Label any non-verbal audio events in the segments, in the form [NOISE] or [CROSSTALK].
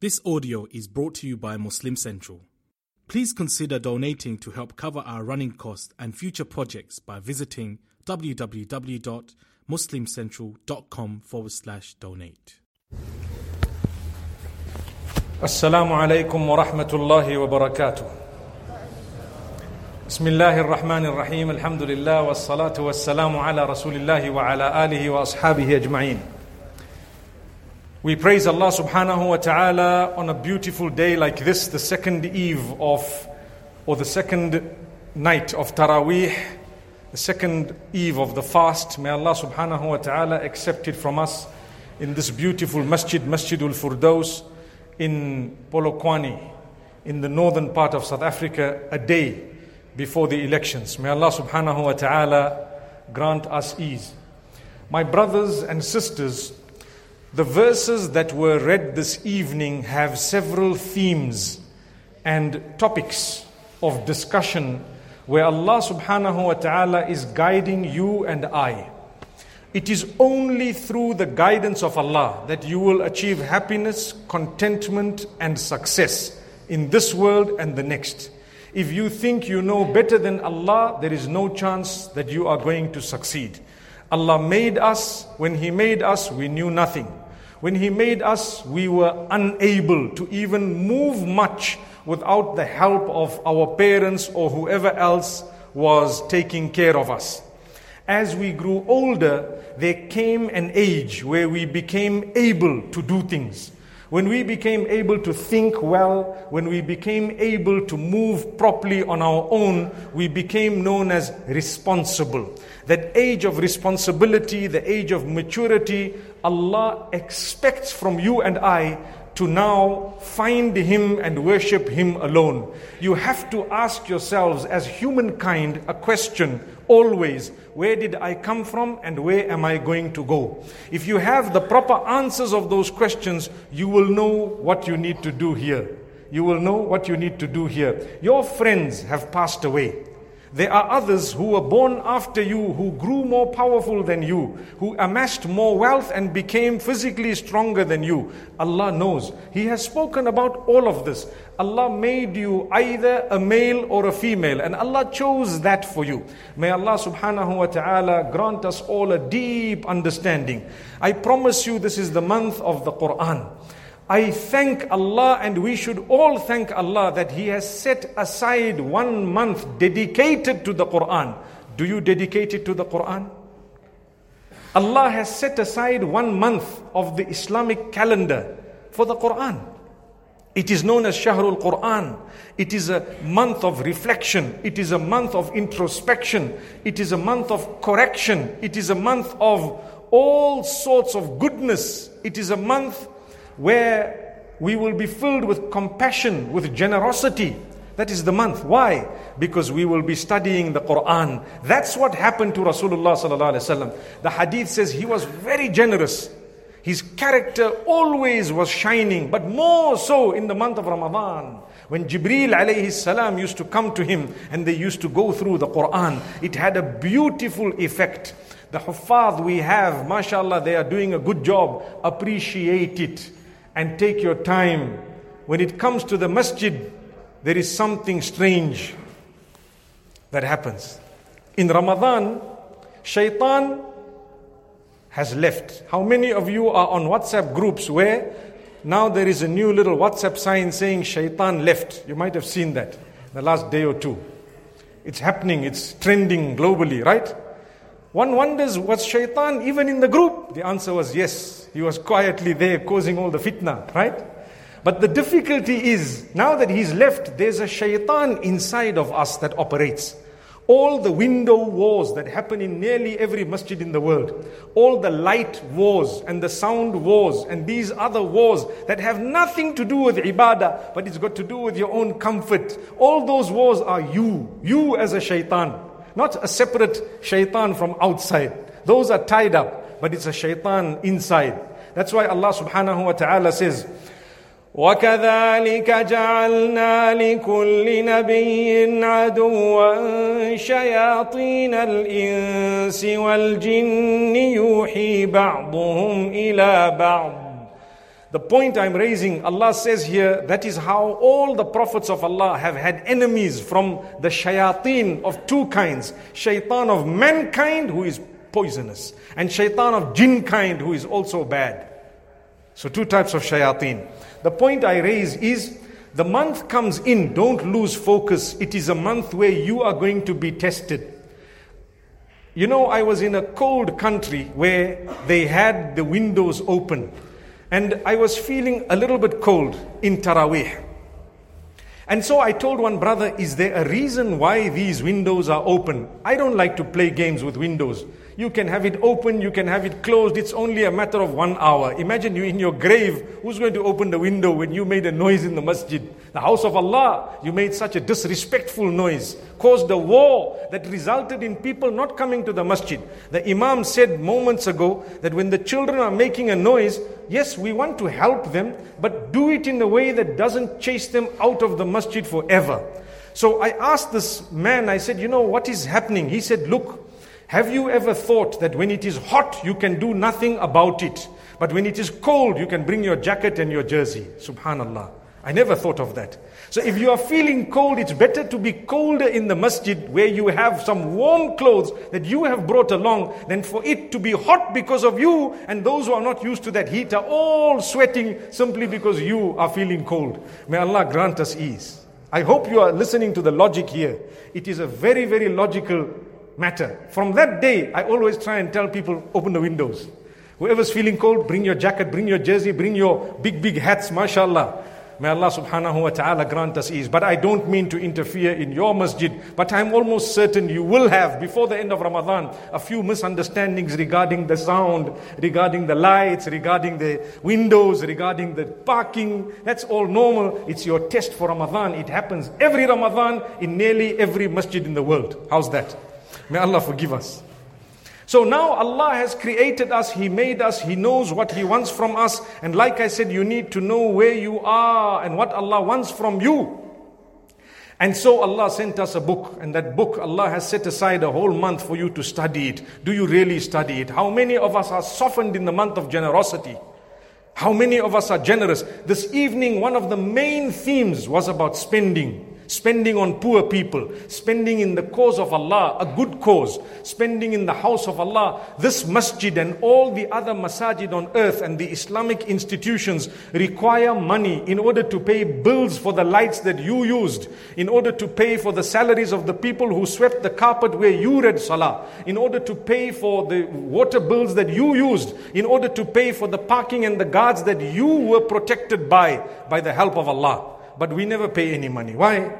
This audio is brought to you by Muslim Central. Please consider donating to help cover our running costs and future projects by visiting www.muslimcentral.com forward slash donate. السلام عليكم ورحمة الله وبركاته. بسم الله الرحمن الرحيم الحمد لله والصلاة والسلام على رسول الله وعلى آله وأصحابه أجمعين. we praise Allah subhanahu wa ta'ala on a beautiful day like this, the second eve of, or the second night of Taraweeh, the second eve of the fast. May Allah subhanahu wa ta'ala accept it from us in this beautiful masjid, Masjidul Firdaus in Polokwane, in the northern part of South Africa, a day before the elections. May Allah subhanahu wa ta'ala grant us ease. My brothers and sisters, the verses that were read this evening have several themes and topics of discussion where Allah subhanahu wa ta'ala is guiding you and I. It is only through the guidance of Allah that you will achieve happiness, contentment, and success in this world and the next. If you think you know better than Allah, there is no chance that you are going to succeed. Allah made us, when He made us, we knew nothing. When He made us, we were unable to even move much without the help of our parents or whoever else was taking care of us. As we grew older, there came an age where we became able to do things. When we became able to think well, when we became able to move properly on our own, we became known as responsible. That age of responsibility, the age of maturity, Allah expects from you and I to now find Him and worship Him alone. You have to ask yourselves, as humankind, a question always where did I come from and where am I going to go? If you have the proper answers of those questions, you will know what you need to do here. You will know what you need to do here. Your friends have passed away. There are others who were born after you, who grew more powerful than you, who amassed more wealth and became physically stronger than you. Allah knows. He has spoken about all of this. Allah made you either a male or a female, and Allah chose that for you. May Allah subhanahu wa ta'ala grant us all a deep understanding. I promise you, this is the month of the Quran. I thank Allah and we should all thank Allah that He has set aside one month dedicated to the Quran. Do you dedicate it to the Quran? Allah has set aside one month of the Islamic calendar for the Quran. It is known as Shahrul Quran. It is a month of reflection. It is a month of introspection. It is a month of correction. It is a month of all sorts of goodness. It is a month where we will be filled with compassion, with generosity. That is the month. Why? Because we will be studying the Quran. That's what happened to Rasulullah wasallam. The hadith says he was very generous. His character always was shining, but more so in the month of Ramadan. When Jibreel alayhi salam used to come to him and they used to go through the Quran, it had a beautiful effect. The Huffaz we have, mashallah, they are doing a good job. Appreciate it and take your time. When it comes to the masjid, there is something strange that happens. In Ramadan, shaitan has left. How many of you are on WhatsApp groups where now there is a new little WhatsApp sign saying shaitan left? You might have seen that the last day or two. It's happening, it's trending globally, right? One wonders, was shaitan even in the group? The answer was yes. He was quietly there causing all the fitna, right? But the difficulty is, now that he's left, there's a shaitan inside of us that operates. All the window wars that happen in nearly every masjid in the world, all the light wars and the sound wars and these other wars that have nothing to do with ibadah, but it's got to do with your own comfort. All those wars are you, you as a shaitan not a separate shaitan from outside. Those are tied up, but it's a shaitan inside. That's why Allah subhanahu wa ta'ala says, وكذلك جعلنا لكل نبي عدوا شياطين الانس والجن يوحي بعضهم الى بعض the point I'm raising, Allah says here, that is how all the prophets of Allah have had enemies from the shayateen of two kinds. Shaitan of mankind who is poisonous and shaitan of jinn kind who is also bad. So two types of shayateen. The point I raise is the month comes in, don't lose focus. It is a month where you are going to be tested. You know, I was in a cold country where they had the windows open, and I was feeling a little bit cold in Taraweeh. And so I told one brother, Is there a reason why these windows are open? I don't like to play games with windows. You can have it open, you can have it closed. It's only a matter of one hour. Imagine you in your grave. Who's going to open the window when you made a noise in the masjid? The house of Allah. You made such a disrespectful noise. Caused a war that resulted in people not coming to the masjid. The Imam said moments ago that when the children are making a noise, yes, we want to help them, but do it in a way that doesn't chase them out of the masjid forever. So I asked this man, I said, you know, what is happening? He said, look, have you ever thought that when it is hot, you can do nothing about it? But when it is cold, you can bring your jacket and your jersey. Subhanallah. I never thought of that. So if you are feeling cold, it's better to be colder in the masjid where you have some warm clothes that you have brought along than for it to be hot because of you and those who are not used to that heat are all sweating simply because you are feeling cold. May Allah grant us ease. I hope you are listening to the logic here. It is a very, very logical matter. From that day, I always try and tell people open the windows. Whoever's feeling cold, bring your jacket, bring your jersey, bring your big, big hats, mashallah. May Allah subhanahu wa ta'ala grant us ease. But I don't mean to interfere in your masjid. But I'm almost certain you will have, before the end of Ramadan, a few misunderstandings regarding the sound, regarding the lights, regarding the windows, regarding the parking. That's all normal. It's your test for Ramadan. It happens every Ramadan in nearly every masjid in the world. How's that? May Allah forgive us. So now Allah has created us, He made us, He knows what He wants from us. And like I said, you need to know where you are and what Allah wants from you. And so Allah sent us a book, and that book Allah has set aside a whole month for you to study it. Do you really study it? How many of us are softened in the month of generosity? How many of us are generous? This evening, one of the main themes was about spending spending on poor people, spending in the cause of Allah, a good cause, spending in the house of Allah. This masjid and all the other masajid on earth and the Islamic institutions require money in order to pay bills for the lights that you used, in order to pay for the salaries of the people who swept the carpet where you read salah, in order to pay for the water bills that you used, in order to pay for the parking and the guards that you were protected by, by the help of Allah but we never pay any money. Why?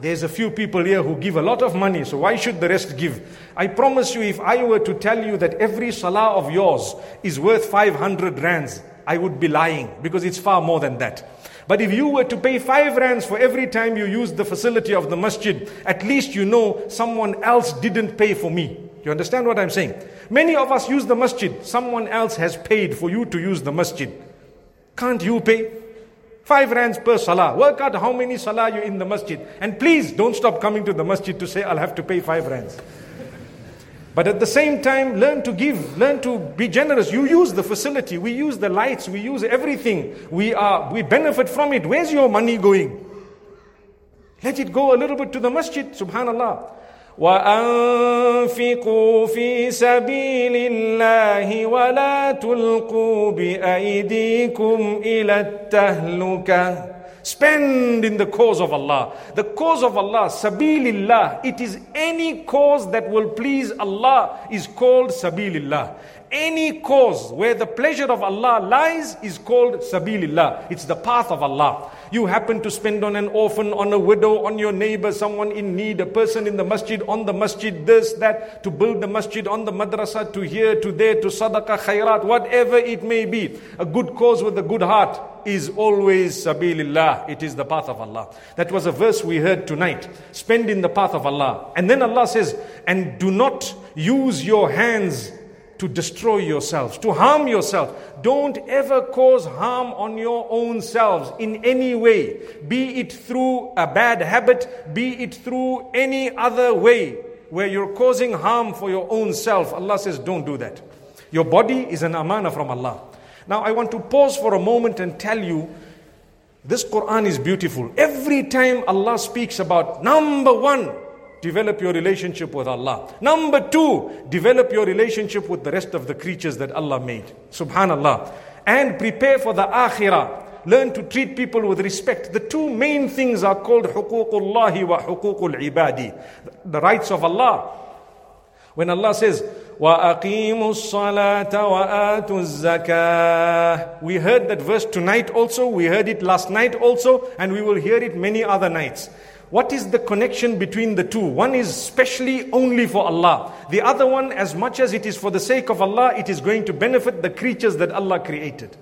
There's a few people here who give a lot of money, so why should the rest give? I promise you, if I were to tell you that every salah of yours is worth 500 rands, I would be lying because it's far more than that. But if you were to pay 5 rands for every time you use the facility of the masjid, at least you know someone else didn't pay for me. You understand what I'm saying? Many of us use the masjid, someone else has paid for you to use the masjid. Can't you pay? Five rands per salah. Work out how many salah you in the masjid. And please don't stop coming to the masjid to say, I'll have to pay five rands. But at the same time, learn to give, learn to be generous. You use the facility, we use the lights, we use everything. We are we benefit from it. Where's your money going? Let it go a little bit to the masjid, subhanallah. وانفقوا في سبيل الله ولا تلقوا بايديكم الى التهلكه Spend in the cause of Allah. The cause of Allah, sabilillah. It is any cause that will please Allah is called sabilillah. Any cause where the pleasure of Allah lies is called sabilillah. It's the path of Allah. You happen to spend on an orphan, on a widow, on your neighbor, someone in need, a person in the masjid, on the masjid, this, that, to build the masjid, on the madrasa, to here, to there, to sadaqah, khairat, whatever it may be. A good cause with a good heart is always sabilillah. It is the path of Allah. That was a verse we heard tonight. Spend in the path of Allah. And then Allah says, and do not use your hands to destroy yourselves, to harm yourself. Don't ever cause harm on your own selves in any way, be it through a bad habit, be it through any other way where you're causing harm for your own self. Allah says, don't do that. Your body is an amana from Allah. Now, I want to pause for a moment and tell you this Quran is beautiful. Every time Allah speaks about number one, develop your relationship with Allah. Number two, develop your relationship with the rest of the creatures that Allah made. Subhanallah. And prepare for the akhirah. Learn to treat people with respect. The two main things are called huququllahi wa huququl ibadi. The rights of Allah. When Allah says, وَأَقِيمُوا الصَّلَاةَ وَآتُوا الزَّكَاةَ We heard that verse tonight also, we heard it last night also, and we will hear it many other nights. What is the connection between the two? One is specially only for Allah. The other one, as much as it is for the sake of Allah, it is going to benefit the creatures that Allah created.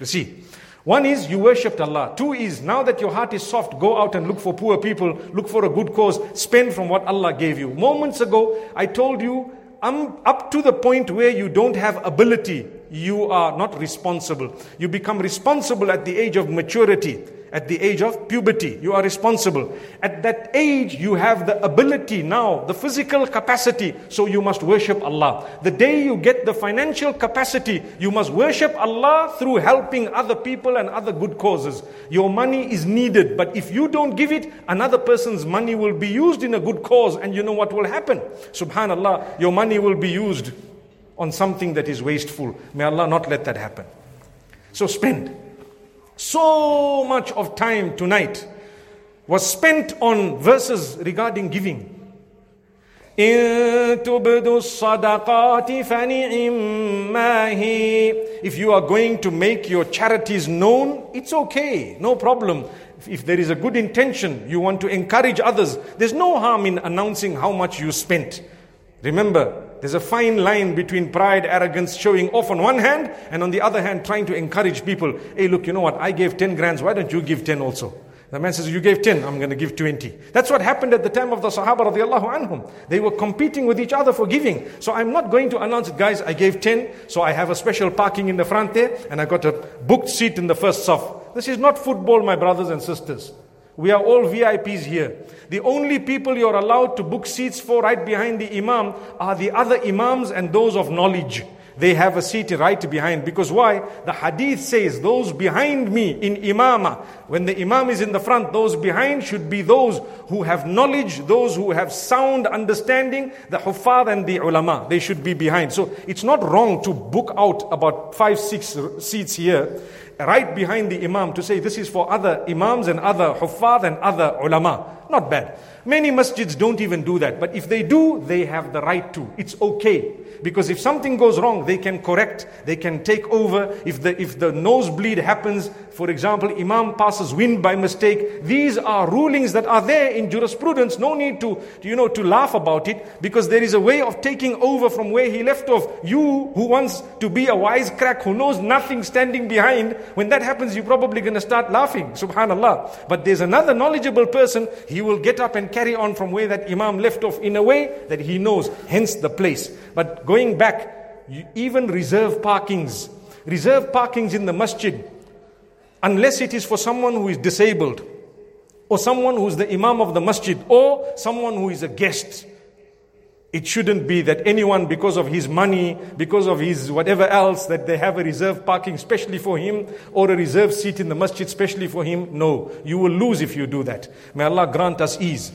You see, one is you worshipped Allah. Two is now that your heart is soft, go out and look for poor people, look for a good cause, spend from what Allah gave you. Moments ago, I told you um, up to the point where you don't have ability, you are not responsible. You become responsible at the age of maturity at the age of puberty. You are responsible. At that age, you have the ability now, the physical capacity, so you must worship Allah. The day you get the financial capacity, you must worship Allah through helping other people and other good causes. Your money is needed, but if you don't give it, another person's money will be used in a good cause, and you know what will happen? Subhanallah, your money will be used on something that is wasteful. May Allah not let that happen. So spend. So much of time tonight was spent on verses regarding giving. If you are going to make your charities known, it's okay, no problem. If there is a good intention, you want to encourage others, there's no harm in announcing how much you spent. Remember, there's a fine line between pride, arrogance, showing off on one hand, and on the other hand, trying to encourage people. Hey, look, you know what? I gave 10 grands. Why don't you give 10 also? The man says, You gave 10, I'm going to give 20. That's what happened at the time of the Sahaba anhum. They were competing with each other for giving. So I'm not going to announce guys, I gave 10, so I have a special parking in the front there, and I got a booked seat in the first saf. This is not football, my brothers and sisters. We are all VIPs here. The only people you're allowed to book seats for right behind the Imam are the other Imams and those of knowledge. They have a seat right behind. Because why? The hadith says, those behind me in Imama, when the Imam is in the front, those behind should be those who have knowledge, those who have sound understanding, the Huffaz and the ulama. They should be behind. So it's not wrong to book out about five, six seats here right behind the imam to say this is for other imams and other huffaz and other ulama. Not bad. Many masjids don't even do that. But if they do, they have the right to. It's okay. Because if something goes wrong, they can correct, they can take over. If the, if the nosebleed happens, for example, Imam passes wind by mistake, these are rulings that are there in jurisprudence. No need to, you know, to laugh about it because there is a way of taking over from where he left off. You who wants to be a wise crack, who knows nothing standing behind, when that happens, you're probably going to start laughing. Subhanallah. But there's another knowledgeable person, he will get up and carry on from where that Imam left off in a way that he knows, hence the place. But going back, even reserve parkings, reserve parkings in the masjid, unless it is for someone who is disabled, or someone who is the imam of the masjid, or someone who is a guest. It shouldn't be that anyone, because of his money, because of his whatever else, that they have a reserve parking specially for him, or a reserve seat in the masjid specially for him. No, you will lose if you do that. May Allah grant us ease.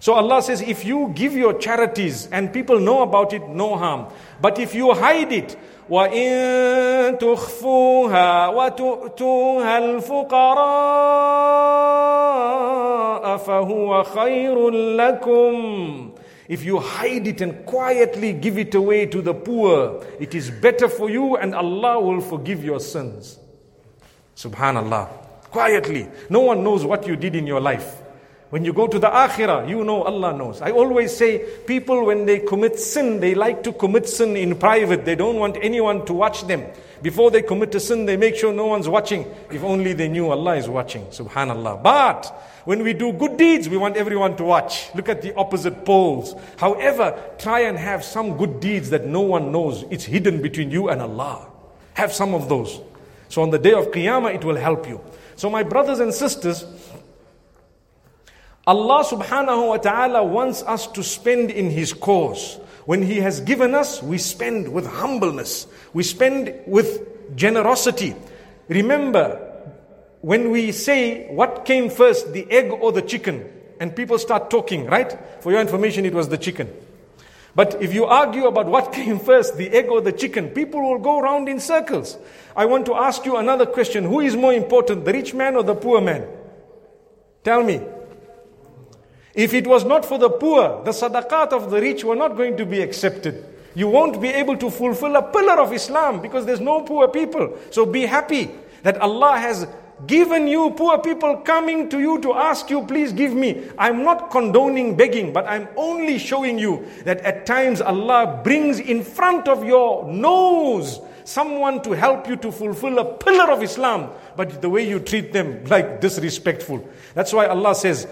So Allah says, if you give your charities and people know about it, no harm. But if you hide it, وإن تخفوها وتؤتوها الفقراء فهو خير لكم if you hide it and quietly give it away to the poor, it is better for you and Allah will forgive your sins. Subhanallah. Quietly. No one knows what you did in your life. When you go to the akhirah, you know Allah knows. I always say, people when they commit sin, they like to commit sin in private. They don't want anyone to watch them. Before they commit a sin, they make sure no one's watching. If only they knew Allah is watching. Subhanallah. But when we do good deeds, we want everyone to watch. Look at the opposite poles. However, try and have some good deeds that no one knows. It's hidden between you and Allah. Have some of those. So on the day of Qiyamah, it will help you. So my brothers and sisters, Allah subhanahu wa ta'ala wants us to spend in His cause. When He has given us, we spend with humbleness. We spend with generosity. Remember, when we say what came first, the egg or the chicken, and people start talking, right? For your information, it was the chicken. But if you argue about what [LAUGHS] came first, the egg or the chicken, people will go around in circles. I want to ask you another question. Who is more important, the rich man or the poor man? Tell me. If it was not for the poor, the sadaqat of the rich were not going to be accepted. You won't be able to fulfill a pillar of Islam because there's no poor people. So be happy that Allah has given you poor people coming to you to ask you, please give me. I'm not condoning begging, but I'm only showing you that at times Allah brings in front of your nose someone to help you to fulfill a pillar of Islam, but the way you treat them like disrespectful. That's why Allah says,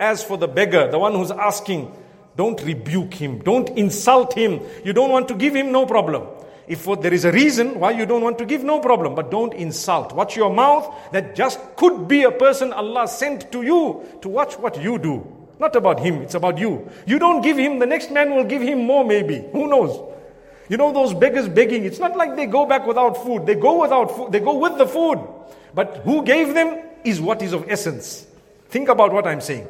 As for the beggar, the one who's asking, don't rebuke him. Don't insult him. You don't want to give him, no problem. If there is a reason why you don't want to give, no problem. But don't insult. Watch your mouth. That just could be a person Allah sent to you to watch what you do. Not about him, it's about you. You don't give him, the next man will give him more, maybe. Who knows? You know those beggars begging, it's not like they go back without food. They go without food, they go with the food. But who gave them is what is of essence. Think about what I'm saying.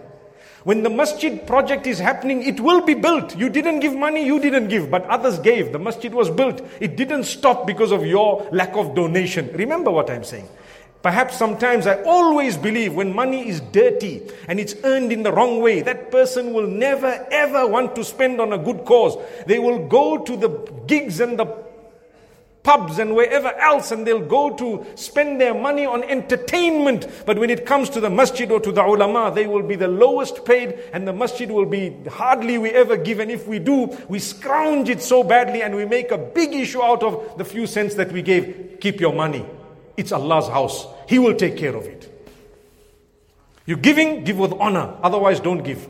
When the masjid project is happening, it will be built. You didn't give money, you didn't give, but others gave. The masjid was built. It didn't stop because of your lack of donation. Remember what I'm saying. Perhaps sometimes I always believe when money is dirty and it's earned in the wrong way, that person will never ever want to spend on a good cause. They will go to the gigs and the pubs and wherever else and they'll go to spend their money on entertainment. But when it comes to the masjid or to the ulama, they will be the lowest paid and the masjid will be hardly we ever give. And if we do, we scrounge it so badly and we make a big issue out of the few cents that we gave. Keep your money. It's Allah's house. He will take care of it. You're giving, give with honor. Otherwise, don't give.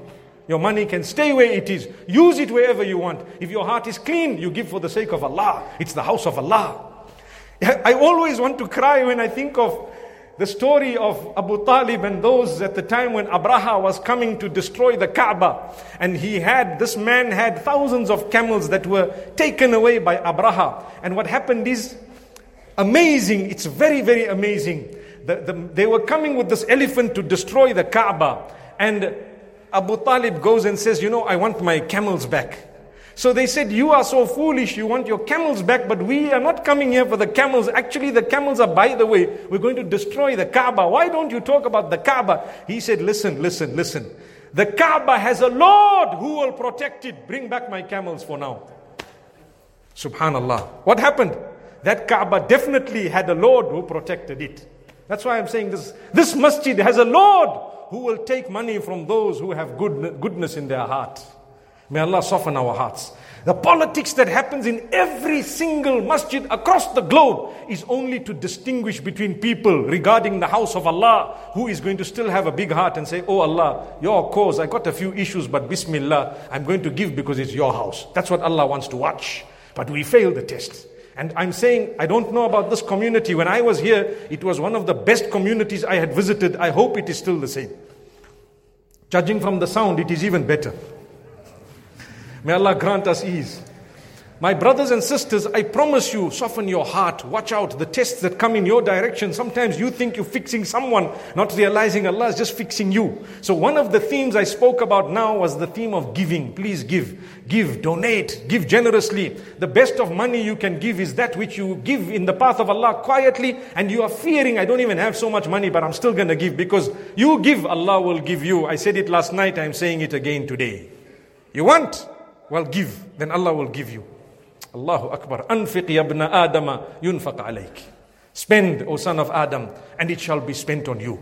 Your money can stay where it is. Use it wherever you want. If your heart is clean, you give for the sake of Allah. It's the house of Allah. [LAUGHS] I always want to cry when I think of the story of Abu Talib and those at the time when Abraha was coming to destroy the Kaaba. And he had, this man had thousands of camels that were taken away by Abraha. And what happened is amazing. It's very, very amazing. The, the, they were coming with this elephant to destroy the Kaaba. And Abu Talib goes and says, You know, I want my camels back. So they said, You are so foolish, you want your camels back, but we are not coming here for the camels. Actually, the camels are by the way. We're going to destroy the Kaaba. Why don't you talk about the Kaaba? He said, Listen, listen, listen. The Kaaba has a Lord who will protect it. Bring back my camels for now. Subhanallah. What happened? That Kaaba definitely had a Lord who protected it. That's why I'm saying this. This masjid has a Lord who will take money from those who have good, goodness in their heart. May Allah soften our hearts. The politics that happens in every single masjid across the globe is only to distinguish between people regarding the house of Allah who is going to still have a big heart and say, Oh Allah, your cause, I got a few issues, but Bismillah, I'm going to give because it's your house. That's what Allah wants to watch. But we fail the test. And I'm saying, I don't know about this community. When I was here, it was one of the best communities I had visited. I hope it is still the same. Judging from the sound, it is even better. May Allah grant us ease. My brothers and sisters, I promise you, soften your heart. Watch out the tests that come in your direction. Sometimes you think you're fixing someone, not realizing Allah is just fixing you. So, one of the themes I spoke about now was the theme of giving. Please give, give, donate, give generously. The best of money you can give is that which you give in the path of Allah quietly, and you are fearing, I don't even have so much money, but I'm still going to give because you give, Allah will give you. I said it last night, I'm saying it again today. You want? Well, give, then Allah will give you. Allahu Akbar. Anfiq yabna Adama yunfaq alayk. Spend, O son of Adam, and it shall be spent on you.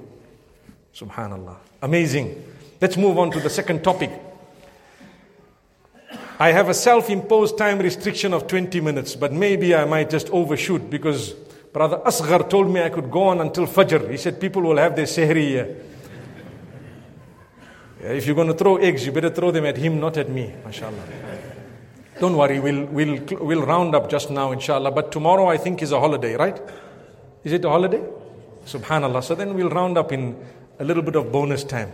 Subhanallah. Amazing. Let's move on to the second topic. I have a self imposed time restriction of 20 minutes, but maybe I might just overshoot because Brother Asghar told me I could go on until Fajr. He said people will have their sehri. If you're going to throw eggs, you better throw them at him, not at me, mashallah. Don't worry, we'll, we'll, we'll round up just now, inshallah. But tomorrow, I think, is a holiday, right? Is it a holiday? Subhanallah. So then we'll round up in a little bit of bonus time.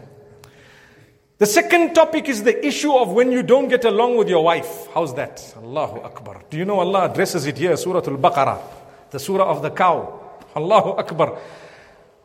The second topic is the issue of when you don't get along with your wife. How's that? Allahu Akbar. Do you know Allah addresses it here, Surah Al Baqarah, the surah of the cow. Allahu Akbar.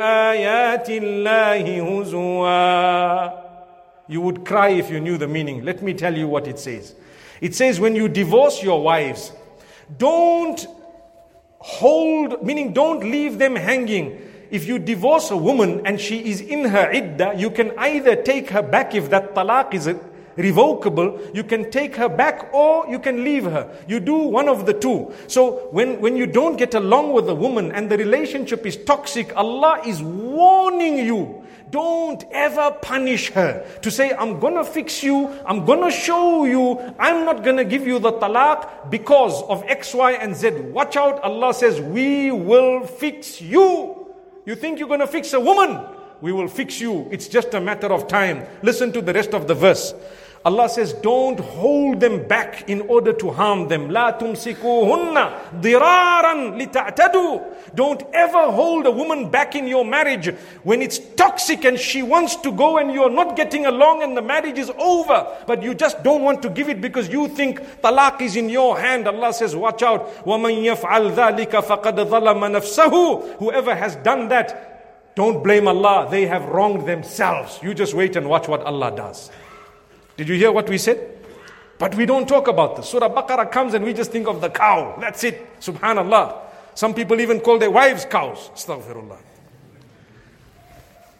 ايات الله هزوا You would cry if you knew the meaning. Let me tell you what it says. It says, when you divorce your wives, don't hold, meaning don't leave them hanging if you divorce a woman and she is in her iddah, you can either take her back if that talaq is revocable, you can take her back or you can leave her. You do one of the two. So when, when you don't get along with a woman and the relationship is toxic, Allah is warning you. Don't ever punish her to say, I'm gonna fix you, I'm gonna show you, I'm not gonna give you the talaq because of X, Y, and Z. Watch out, Allah says, We will fix you. You think you're to fix a woman? We will fix you. It's just a matter of time. Listen to the rest of the verse. Allah says, don't hold them back in order to harm them. لا تمسكوهن ضرارا لتعتدوا. Don't ever hold a woman back in your marriage when it's toxic and she wants to go and you're not getting along and the marriage is over, but you just don't want to give it because you think talaq is in your hand. Allah says, watch out. وَمَن يَفْعَلْ ذَلِكَ فَقَدْ ظَلَمَ نَفْسَهُ Whoever has done that, don't blame Allah. They have wronged themselves. You just wait and watch what Allah does. Did you hear what we said? But we don't talk about this. Surah Baqarah comes and we just think of the cow. That's it. Subhanallah. Some people even call their wives cows. Astaghfirullah.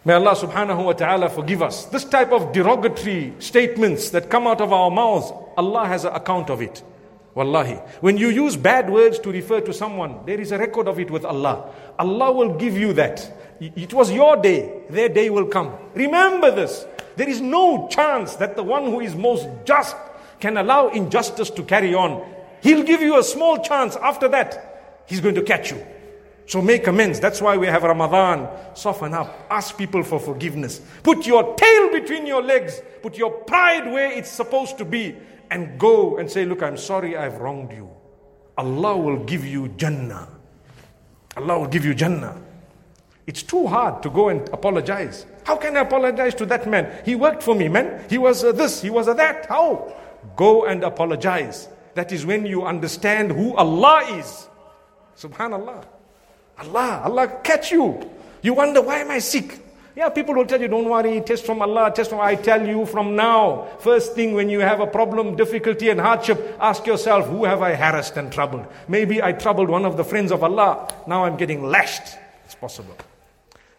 May Allah subhanahu wa ta'ala forgive us. This type of derogatory statements that come out of our mouths, Allah has an account of it. Wallahi. When you use bad words to refer to someone, there is a record of it with Allah. Allah will give you that. It was your day, their day will come. Remember this. There is no chance that the one who is most just can allow injustice to carry on. He'll give you a small chance. After that, he's going to catch you. So make amends. That's why we have Ramadan. Soften up. Ask people for forgiveness. Put your tail between your legs. Put your pride where it's supposed to be. And go and say, Look, I'm sorry I've wronged you. Allah will give you Jannah. Allah will give you Jannah. It's too hard to go and apologize. How can I apologize to that man? He worked for me, man. He was uh, this, he was uh, that. How? Go and apologize. That is when you understand who Allah is. Subhanallah. Allah, Allah catch you. You wonder, why am I sick? Yeah, people will tell you, don't worry, test from Allah, test from I tell you from now, first thing when you have a problem, difficulty, and hardship, ask yourself, who have I harassed and troubled? Maybe I troubled one of the friends of Allah. Now I'm getting lashed. It's possible.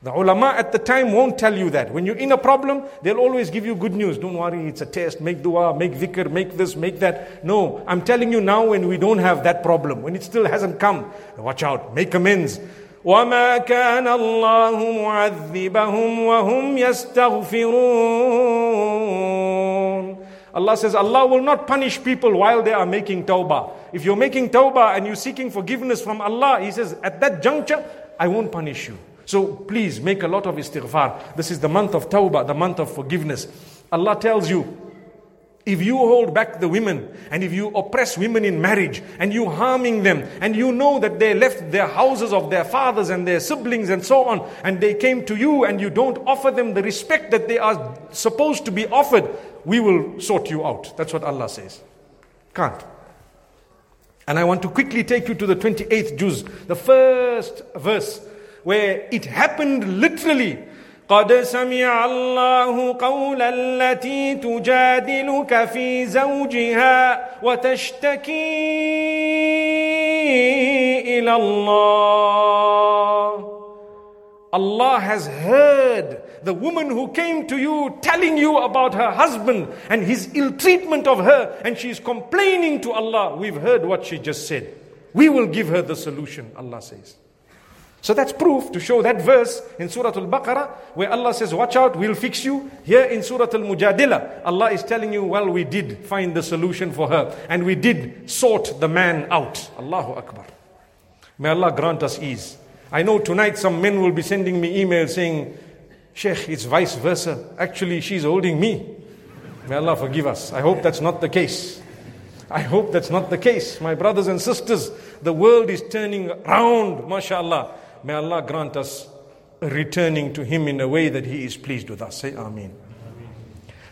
The ulama at the time won't tell you that. When you're in a problem, they'll always give you good news. Don't worry, it's a test. Make dua, make dhikr, make this, make that. No, I'm telling you now when we don't have that problem, when it still hasn't come, watch out, make amends. وما كان الله معذبهم وهم يستغفرون Allah says Allah will not punish people while they are making tawbah. If you're making tawbah and you're seeking forgiveness from Allah, He says, at that juncture, I won't punish you. So please make a lot of istighfar. This is the month of tawbah, the month of forgiveness. Allah tells you, if you hold back the women and if you oppress women in marriage and you harming them and you know that they left their houses of their fathers and their siblings and so on and they came to you and you don't offer them the respect that they are supposed to be offered, we will sort you out. That's what Allah says. Can't. And I want to quickly take you to the 28th juz, the first verse where it happened literally. قد سمع الله قول التي تجادلك في زوجها وتشتكي إلى الله Allah has heard the woman who came to you telling you about her husband and his ill treatment of her, and she is complaining to Allah. We've heard what she just said. We will give her the solution, Allah says. So that's proof to show that verse in Surah Al Baqarah where Allah says, Watch out, we'll fix you. Here in Surah Al Mujadila, Allah is telling you, Well, we did find the solution for her and we did sort the man out. Allahu Akbar. May Allah grant us ease. I know tonight some men will be sending me emails saying, Sheikh, it's vice versa. Actually, she's holding me. May Allah forgive us. I hope that's not the case. I hope that's not the case. My brothers and sisters, the world is turning round, mashallah. May Allah grant us returning to Him in a way that He is pleased with us. Say Ameen.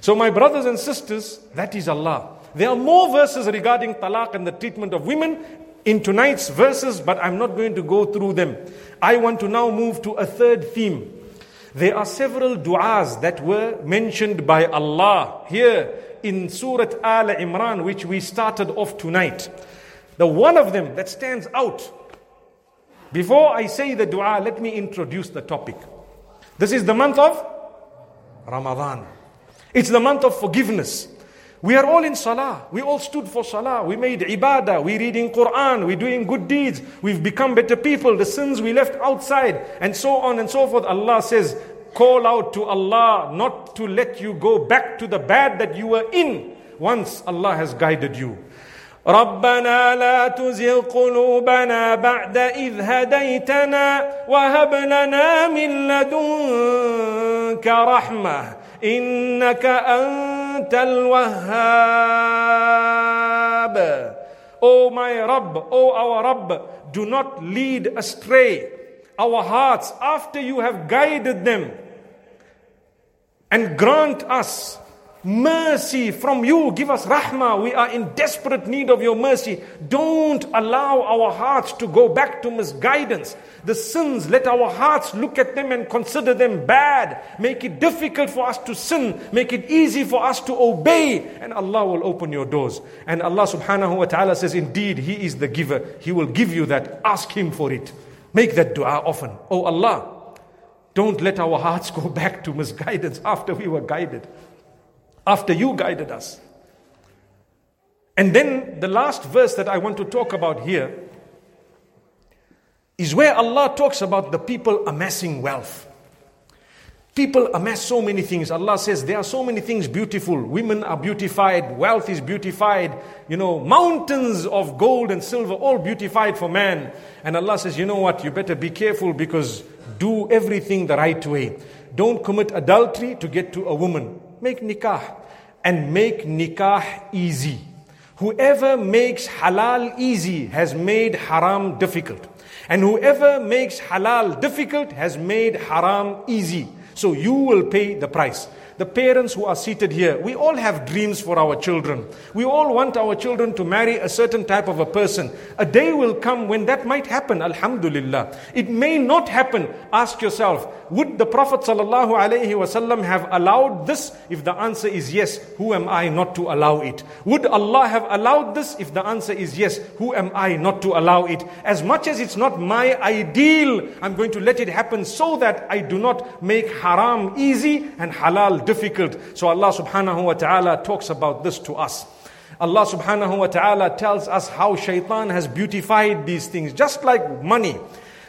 So, my brothers and sisters, that is Allah. There are more verses regarding talaq and the treatment of women in tonight's verses, but I'm not going to go through them. I want to now move to a third theme. There are several du'as that were mentioned by Allah here in Surah Al Imran, which we started off tonight. The one of them that stands out before I say the dua, let me introduce the topic. This is the month of Ramadan. It's the month of forgiveness. We are all in salah. We all stood for salah. We made ibadah. We reading Quran. We're doing good deeds. We've become better people. The sins we left outside and so on and so forth. Allah says, call out to Allah not to let you go back to the bad that you were in once Allah has guided you. ربنا لا تزغ قلوبنا بعد إذ هديتنا وهب لنا من لدنك رحمة إنك أنت الوهاب O my Rabb, O our Rabb, do not lead astray our hearts after you have guided them and grant us mercy from you. Give us rahmah. We are in desperate need of your mercy. Don't allow our hearts to go back to misguidance. The sins, let our hearts look at them and consider them bad. Make it difficult for us to sin. Make it easy for us to obey. And Allah will open your doors. And Allah subhanahu wa ta'ala says, Indeed, He is the giver. He will give you that. Ask Him for it. Make that dua often. Oh Allah, don't let our hearts go [LAUGHS] back to misguidance after we were guided after you guided us. And then the last verse that I want to talk about here is where Allah talks about the people amassing wealth. People amass so many things. Allah says there are so many things beautiful. Women are beautified, wealth is beautified, you know, mountains of gold and silver, all beautified for man. And Allah says, you know what, you better be careful because do everything the right way. Don't commit adultery to get to a woman. Make nikah and make nikah easy. Whoever makes halal easy has made haram difficult. And whoever makes halal difficult has made haram easy. So you will pay the price the parents who are seated here, we all have dreams for our children. We all want our children to marry a certain type of a person. A day will come when that might happen, alhamdulillah. It may not happen. Ask yourself, would the Prophet ﷺ have allowed this? If the answer is yes, who am I not to allow it? Would Allah have allowed this? If the answer is yes, who am I not to allow it? As much as it's not my ideal, I'm going to let it happen so that I do not make haram easy and halal difficult. So Allah subhanahu wa ta'ala talks about this to us. Allah subhanahu wa ta'ala tells us how shaitan has beautified these things, just like money.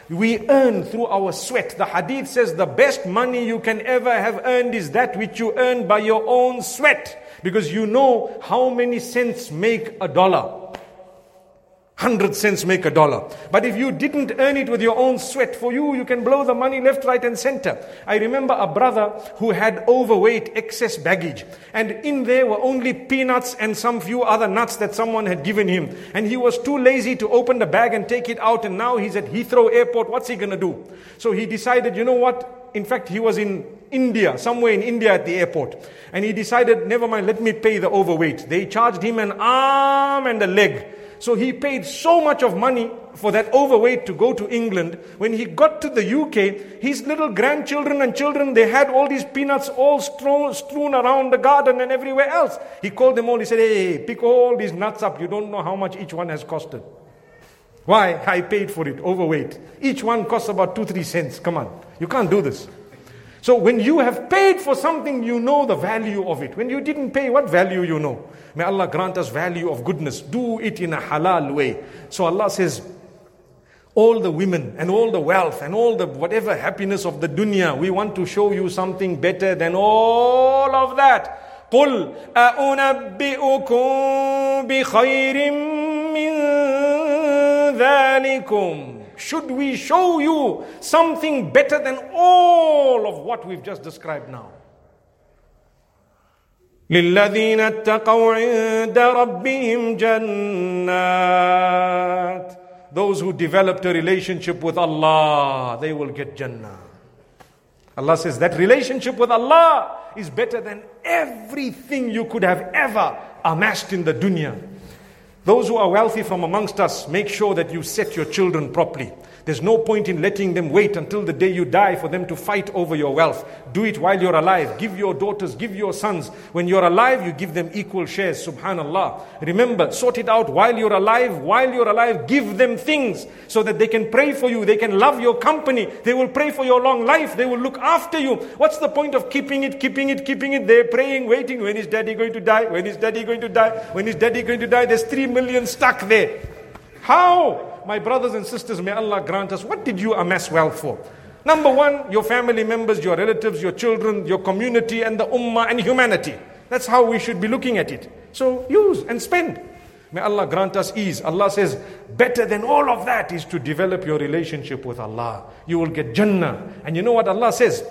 We earn through our sweat. The hadith says the best money you can ever have earned is that which you earn by your own sweat. Because you know how many cents make a dollar. 100 cents make a dollar. But if you didn't earn it with your own sweat, for you, you can blow the money left, right, and center. I remember a brother who had overweight, excess baggage. And in there were only peanuts and some few other nuts that someone had given him. And he was too lazy to open the bag and take it out. And now he's at Heathrow Airport. What's he to do? So he decided, you know what? In fact, he was in India, somewhere in India at the airport. And he decided, never mind, let me pay the overweight. They charged him an arm and a leg. So he paid so much of money for that overweight to go to England. When he got to the UK, his little grandchildren and children, they had all these peanuts all strewn, strewn around the garden and everywhere else. He called them all. He said, Hey, pick all these nuts up. You don't know how much each one has costed. Why? I paid for it, overweight. Each one costs about two, three cents. Come on. You can't do this. So when you have paid for something, you know the value of it. When you didn't pay, what value you know? May Allah grant us value of goodness. Do it in a halal way. So Allah says, all the women and all the wealth and all the whatever happiness of the dunya, we want to show you something better than all of that. قل أنبئكم بخير من ذلكم Should we show you something better than all of what we've just described now? للذين اتقوا عند ربهم جنات those who developed a relationship with Allah, they will get Jannah. Allah says that relationship with Allah is better than everything you could have ever amassed in the dunya. Those who are wealthy from amongst us, make sure that you set your children properly. There's no point in letting them wait until the day you die for them to fight over your wealth. Do it while you're alive. Give your daughters, give your sons. When you're alive, you give them equal shares. Subhanallah. Remember, sort it out while you're alive. While you're alive, give them things so that they can pray for you. They can love your company. They will pray for your long life. They will look after you. What's the point of keeping it, keeping it, keeping it? They're praying, waiting. When is daddy going to die? When is daddy going to die? When is daddy going to die? There's three million stuck there. How? My brothers and sisters, may Allah grant us, what did you amass wealth for? Number one, your family members, your relatives, your children, your community, and the ummah and humanity. That's how we should be looking at it. So use and spend. May Allah grant us ease. Allah says, better than all of that is to develop your relationship with Allah. You will get Jannah. And you know what Allah says?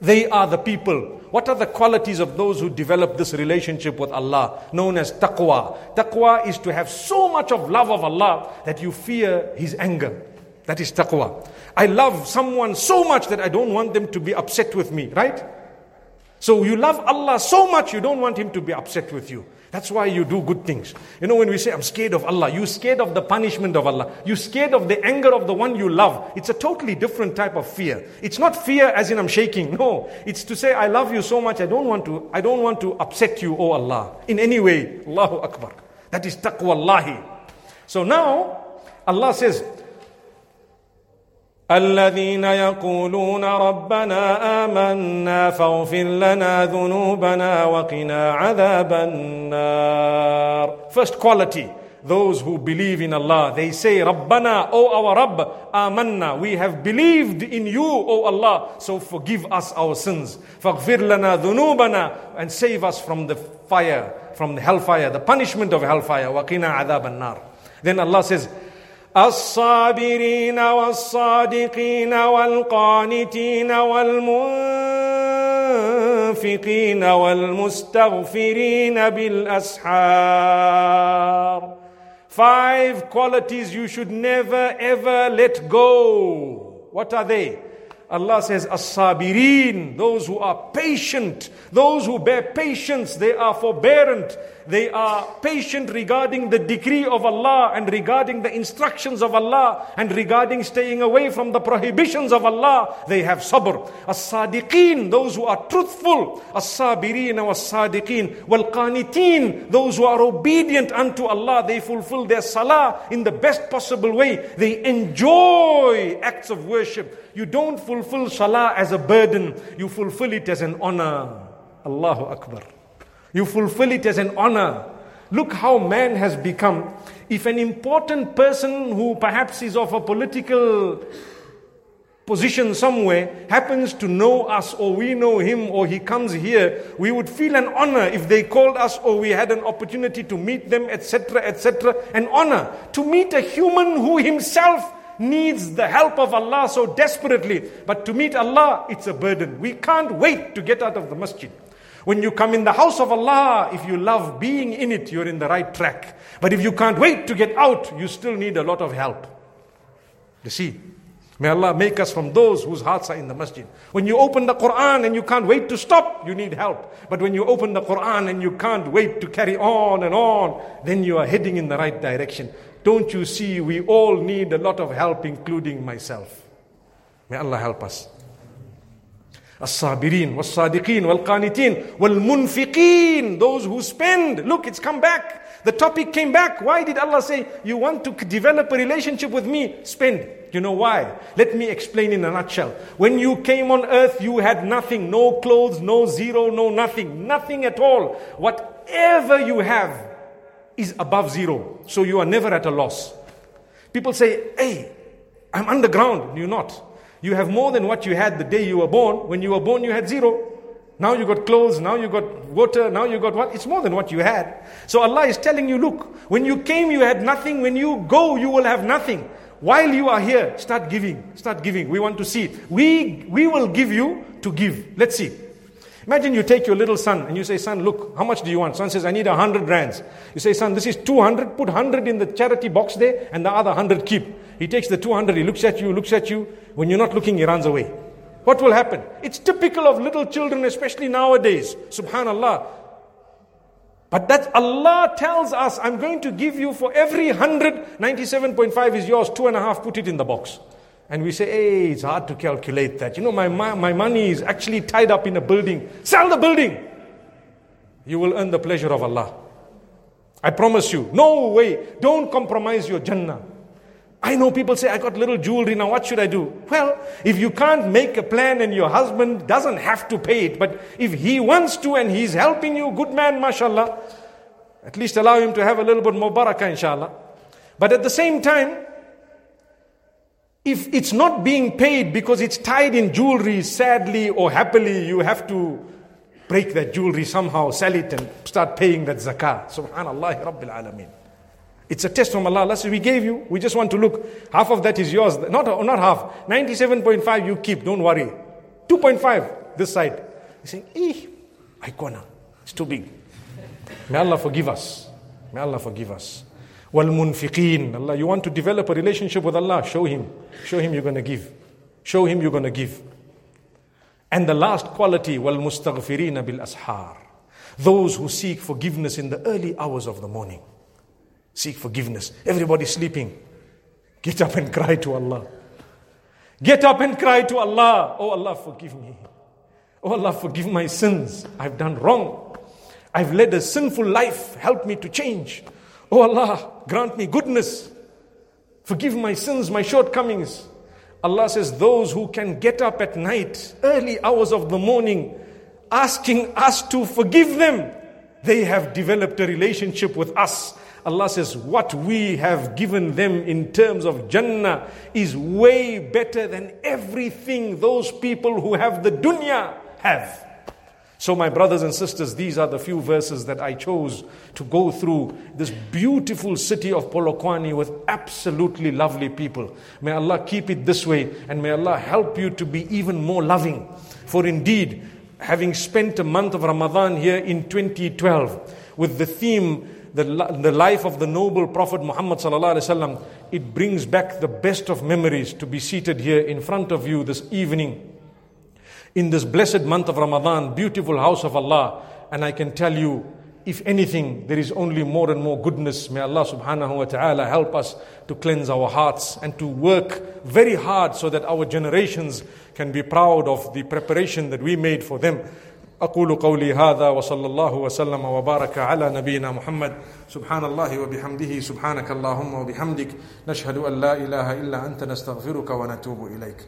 They are the people. What are the qualities of those who develop this relationship with Allah, known as taqwa? Taqwa is to have so much of love of Allah that you fear His anger. That is taqwa. I love someone so much that I don't want them to be upset with me, right? So you love Allah so much you don't want Him to be upset with you. That's why you do good things. You know, when we say, I'm scared of Allah, you're scared of the punishment of Allah. You're scared of the anger of the one you love. It's a totally different type of fear. It's not fear as in I'm shaking. No. It's to say, I love you so much, I don't want to, I don't want to upset you, oh Allah, in any way. Allahu Akbar. That is taqwa Allahi. So now, Allah says, الذين يقولون ربنا آمنا فاغفر لنا ذنوبنا وقنا عذاب النار First quality those who believe in Allah they say ربنا O our Rabb آمنا we have believed in you O Allah so forgive us our sins فاغفر لنا ذنوبنا and save us from the fire from the hellfire the punishment of hellfire وقنا عذاب النار then Allah says الصابرين والصادقين والقانتين والمنفقين والمستغفرين بالاسحار Five qualities you should never ever let go. What are they? Allah says, As-sabirin, those who are patient, those who bear patience, they are forbearant, they are patient regarding the decree of Allah and regarding the instructions of Allah and regarding staying away from the prohibitions of Allah. They have sabr. As-sadiqeen, those who are truthful. As-sabirin as-sadiqeen. Wal-qaniteen, those who are obedient unto Allah. They fulfill their salah in the best possible way. They enjoy acts of worship. You don't fulfill salah as a burden, you fulfill it as an honor. Allahu Akbar. You fulfill it as an honor. Look how man has become. If an important person who perhaps is of a political position somewhere happens to know us or we know him or he comes here, we would feel an honor if they called us or we had an opportunity to meet them, etc., etc. An honor to meet a human who himself needs the help of Allah so desperately. But to meet Allah, it's a burden. We can't wait to get out of the masjid. When you come in the house of Allah, if you love being in it, you're in the right track. But if you can't wait to get out, you still need a lot of help. You see, may Allah make us from those whose hearts are in the masjid. When you open the Quran and you can't wait to stop, you need help. But when you open the Quran and you can't wait to carry on and on, then you are heading in the right direction. Don't you see, we all need a lot of help, including myself. May Allah help us. As-sabirin, was-sadiqin, wal-qanitin, wal-munfiqin. Those who spend. Look, it's come back. The topic came back. Why did Allah say, you want to develop a relationship with me? Spend. You know why? Let me explain in a nutshell. When you came on earth, you had nothing. No clothes, no zero, no nothing. Nothing at all. Whatever you have is above zero. So you are never at a loss. People say, hey, I'm underground. You're not. You have more than what you had the day you were born. When you were born, you had zero. Now you got clothes, now you got water, now you got what? It's more than what you had. So Allah is telling you, look, when you came, you had nothing. When you go, you will have nothing. While you are here, start giving. Start giving. We want to see. We, we will give you to give. Let's see. Imagine you take your little son and you say, Son, look, how much do you want? Son says, I need a hundred rands. You say, Son, this is 200. Put 100 in the charity box there and the other 100 keep. He takes the 200, he looks at you, looks at you. When you're not looking, he runs away. What will happen? It's typical of little children, especially nowadays. Subhanallah. But that Allah tells us, I'm going to give you for every 100, 97.5 is yours, two and a half, put it in the box. And we say, hey, it's hard to calculate that. You know, my, my money is actually tied up in a building. Sell the building. You will earn the pleasure of Allah. I promise you. No way. Don't compromise your Jannah. I know people say, I got little jewelry now, what should I do? Well, if you can't make a plan and your husband doesn't have to pay it, but if he wants to and he's helping you, good man, mashallah, at least allow him to have a little bit more barakah, inshallah. But at the same time, if it's not being paid because it's tied in jewelry, sadly or happily, you have to break that jewelry somehow, sell it and start paying that zakah. Subhanallah, Rabbil Alameen. It's a test from Allah. Allah says, we gave you. We just want to look. Half of that is yours. Not, not half. 97.5 you keep. Don't worry. 2.5 this side. You're saying, eh, Icona. It's too big. May Allah forgive us. May Allah forgive us. Wal-munfiqeen. Allah, you want to develop a relationship with Allah? Show Him. Show Him you're going to give. Show Him you're going to give. And the last quality, wal-mustaghfireen bil-ashar. Those who seek forgiveness in the early hours of the morning. Seek forgiveness. Everybody sleeping. Get up and cry to Allah. Get up and cry to Allah. Oh Allah, forgive me. Oh Allah, forgive my sins. I've done wrong. I've led a sinful life. Help me to change. Oh Allah, grant me goodness. Forgive my sins, my shortcomings. Allah says, those who can get up at night, early hours of the morning, asking us to forgive them, they have developed a relationship with us. Allah says, what we have given them in terms of Jannah is way better than everything those people who have the dunya have. So, my brothers and sisters, these are the few verses that I chose to go through this beautiful city of Polokwane with absolutely lovely people. May Allah keep it this way and may Allah help you to be even more loving. For indeed, having spent a month of Ramadan here in 2012 with the theme, the, life of the noble Prophet Muhammad it brings back the best of memories to be seated here in front of you this evening in this blessed month of Ramadan, beautiful house of Allah. And I can tell you, if anything, there is only more and more goodness. May Allah subhanahu wa ta'ala help us to cleanse our hearts and to work very hard so that our generations can be proud of the preparation that we made for them. أقول قولي هذا وصلى الله وسلم وبارك على نبينا محمد سبحان الله وبحمده سبحانك اللهم وبحمدك نشهد أن لا إله إلا أنت نستغفرك ونتوب إليك